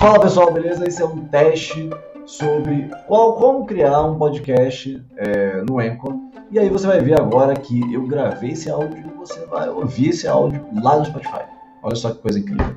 Fala pessoal, beleza? Esse é um teste sobre qual, como criar um podcast é, no Anchor. E aí você vai ver agora que eu gravei esse áudio e você vai ouvir esse áudio lá no Spotify. Olha só que coisa incrível.